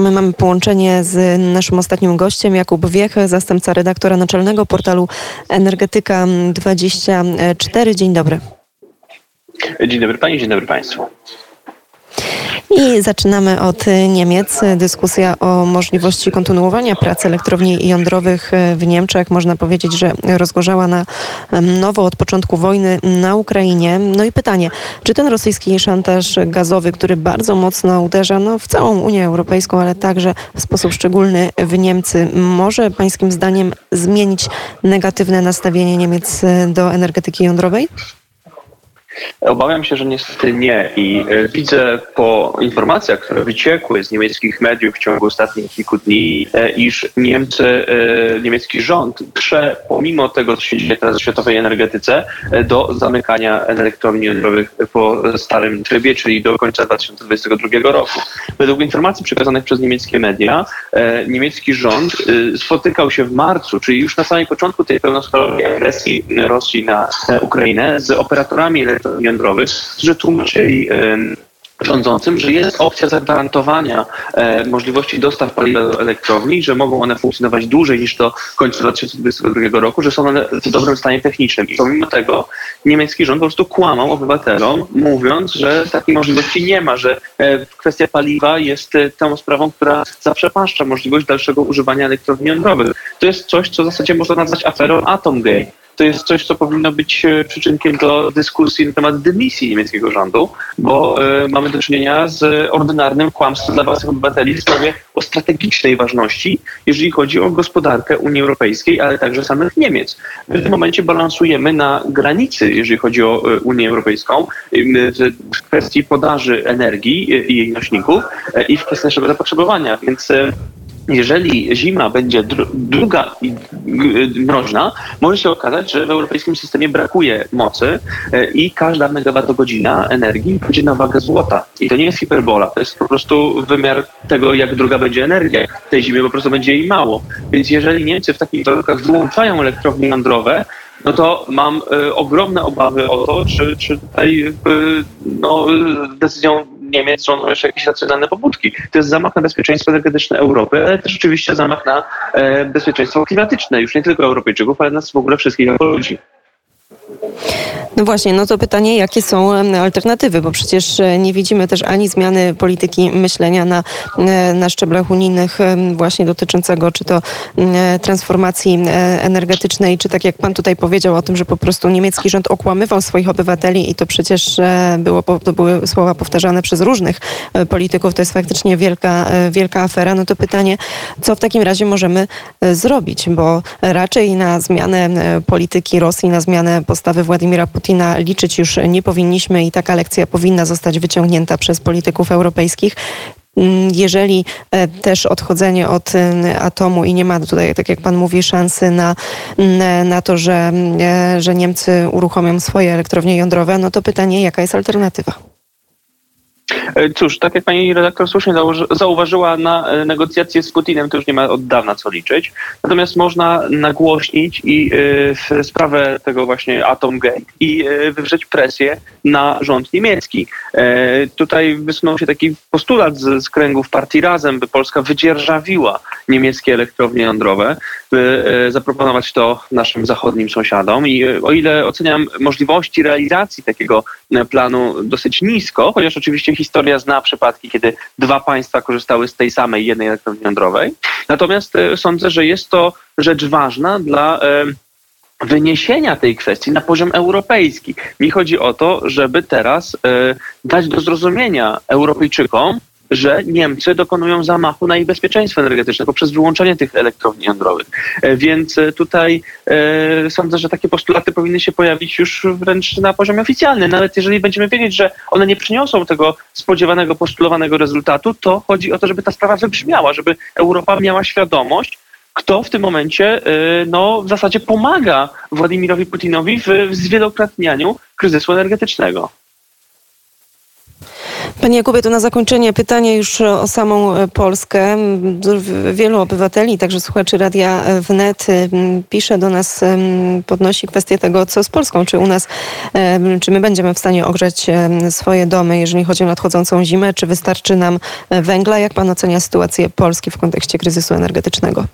My mamy połączenie z naszym ostatnim gościem, Jakub Wiech, zastępca redaktora naczelnego portalu Energetyka24. Dzień dobry. Dzień dobry Pani, dzień dobry Państwu. I zaczynamy od Niemiec. Dyskusja o możliwości kontynuowania prac elektrowni jądrowych w Niemczech. Można powiedzieć, że rozgorzała na nowo od początku wojny na Ukrainie. No i pytanie, czy ten rosyjski szantaż gazowy, który bardzo mocno uderza no, w całą Unię Europejską, ale także w sposób szczególny w Niemcy, może pańskim zdaniem zmienić negatywne nastawienie Niemiec do energetyki jądrowej? Obawiam się, że niestety nie. I e, widzę po informacjach, które wyciekły z niemieckich mediów w ciągu ostatnich kilku dni, e, iż Niemcy, e, niemiecki rząd prze, pomimo tego, co się dzieje teraz w światowej energetyce, do zamykania elektrowni jądrowych po starym trybie, czyli do końca 2022 roku. Według informacji przekazanych przez niemieckie media, niemiecki rząd spotykał się w marcu, czyli już na samym początku tej pełnoskalowej agresji Rosji na Ukrainę z operatorami jądrowych, którzy tłumaczyli rządzącym, że jest opcja zagwarantowania e, możliwości dostaw paliwa do elektrowni, że mogą one funkcjonować dłużej niż do końca 2022 roku, że są one w dobrym stanie technicznym. I pomimo tego niemiecki rząd po prostu kłamał obywatelom, mówiąc, że takiej możliwości nie ma, że e, kwestia paliwa jest e, tą sprawą, która zaprzepaszcza możliwość dalszego używania elektrowni jądrowych. To jest coś, co w zasadzie można nazwać aferą Atomgate to jest coś, co powinno być e, przyczynkiem do dyskusji na temat dymisji niemieckiego rządu, bo y, mamy do czynienia z ordynarnym kłamstwem dla własnych obywateli w sprawie o strategicznej ważności, jeżeli chodzi o gospodarkę Unii Europejskiej, ale także samych Niemiec. W tym momencie balansujemy na granicy, jeżeli chodzi o e, Unię Europejską, w kwestii podaży energii i jej nośników i w kwestii naszego zapotrzebowania, więc jeżeli zima będzie długa i mroźna, może się okazać, że w europejskim systemie brakuje mocy e, i każda megawattogodzina energii będzie na wagę złota. I to nie jest hiperbola, to jest po prostu wymiar tego, jak druga będzie energia. Tej zimy po prostu będzie jej mało. Więc jeżeli Niemcy w takich warunkach wyłączają elektrownie jądrowe, no to mam y, ogromne obawy o to, czy, czy tutaj y, no, decyzją Niemiec są jeszcze jakieś racjonalne pobudki. To jest zamach na bezpieczeństwo energetyczne Europy, ale też oczywiście zamach na e, bezpieczeństwo klimatyczne, już nie tylko Europejczyków, ale nas w ogóle wszystkich jako ludzi. No właśnie, no to pytanie, jakie są alternatywy, bo przecież e, nie widzimy też ani zmiany polityki myślenia na, e, na szczeblach unijnych właśnie dotyczącego czy to transformacji e, energetycznej, czy tak jak pan tutaj powiedział o tym, że po prostu niemiecki rząd okłamywał swoich obywateli i to przecież było, to były słowa powtarzane przez różnych polityków, to jest faktycznie wielka, wielka afera, no to pytanie, co w takim razie możemy zrobić, bo raczej na zmianę polityki Rosji, na zmianę postawy Władimira Putina liczyć już nie powinniśmy i taka lekcja powinna zostać wyciągnięta przez polityków europejskich mm, jeżeli e, też odchodzenie od e, atomu i nie ma tutaj, tak jak pan mówi, szansy na, mm, na to, że, e, że Niemcy uruchomią swoje elektrownie jądrowe, no to pytanie, jaka jest alternatywa? E, cóż, tak jak pani redaktor słusznie zauważyła, na e, negocjacje z Putinem to już nie ma od dawna co liczyć. Natomiast można nagłośnić i e, sprawę tego właśnie Atomgate i wywrzeć presję na rząd niemiecki. Tutaj wysunął się taki postulat z, z kręgów partii Razem, by Polska wydzierżawiła niemieckie elektrownie jądrowe, by zaproponować to naszym zachodnim sąsiadom. I o ile oceniam możliwości realizacji takiego planu dosyć nisko, chociaż oczywiście historia zna przypadki, kiedy dwa państwa korzystały z tej samej jednej elektrowni jądrowej. Natomiast e, sądzę, że jest to rzecz ważna dla e, wyniesienia tej kwestii na poziom europejski. Mi chodzi o to, żeby teraz e, dać do zrozumienia Europejczykom, że Niemcy dokonują zamachu na ich bezpieczeństwo energetyczne poprzez wyłączenie tych elektrowni jądrowych. E, więc e, tutaj e, sądzę, że takie postulaty powinny się pojawić już wręcz na poziomie oficjalnym. Nawet jeżeli będziemy wiedzieć, że one nie przyniosą tego spodziewanego, postulowanego rezultatu, to chodzi o to, żeby ta sprawa wybrzmiała, żeby Europa miała świadomość, kto w tym momencie no, w zasadzie pomaga Władimirowi Putinowi w zwielokrotnianiu kryzysu energetycznego. Panie Jakubie, to na zakończenie pytanie już o samą e, Polskę. Wielu obywateli, także słuchaczy Radia Wnet pisze do nas, podnosi kwestię tego, co z Polską. Czy u nas, czy my będziemy w stanie ogrzać swoje domy, jeżeli chodzi o nadchodzącą zimę, czy wystarczy nam e, węgla? Jak pan ocenia sytuację Polski w kontekście kryzysu energetycznego?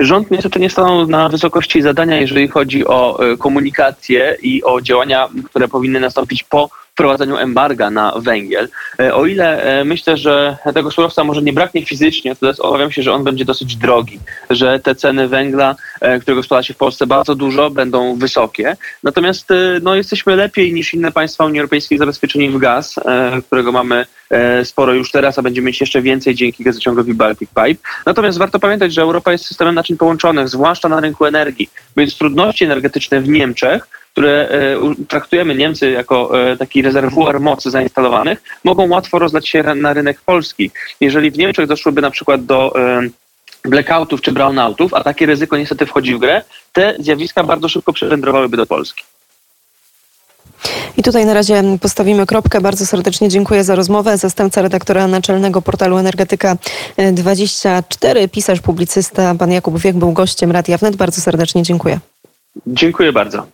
Rząd niestety nie stanął na wysokości zadania, jeżeli chodzi o e, komunikację i o działania, które powinny nastąpić po wprowadzeniu embarga na węgiel. E, o ile e, myślę, że tego surowca może nie braknie fizycznie, to obawiam się, że on będzie dosyć drogi, że te ceny węgla, którego sprzeda się w Polsce bardzo dużo, będą wysokie. Natomiast no, jesteśmy lepiej niż inne państwa Unii Europejskiej zabezpieczeni w gaz, którego mamy sporo już teraz, a będziemy mieć jeszcze więcej dzięki gazociągowi Baltic Pipe. Natomiast warto pamiętać, że Europa jest systemem naczyń połączonych, zwłaszcza na rynku energii, więc trudności energetyczne w Niemczech które e, traktujemy Niemcy jako e, taki rezerwuar mocy zainstalowanych, mogą łatwo rozlać się na rynek polski. Jeżeli w Niemczech doszłoby na przykład do e, blackoutów czy brownoutów, a takie ryzyko niestety wchodzi w grę, te zjawiska bardzo szybko przewędrowałyby do Polski. I tutaj na razie postawimy kropkę. Bardzo serdecznie dziękuję za rozmowę. Zastępca redaktora naczelnego portalu Energetyka24, pisarz, publicysta, pan Jakub Wiek był gościem Radia Wnet. Bardzo serdecznie dziękuję. Dziękuję bardzo.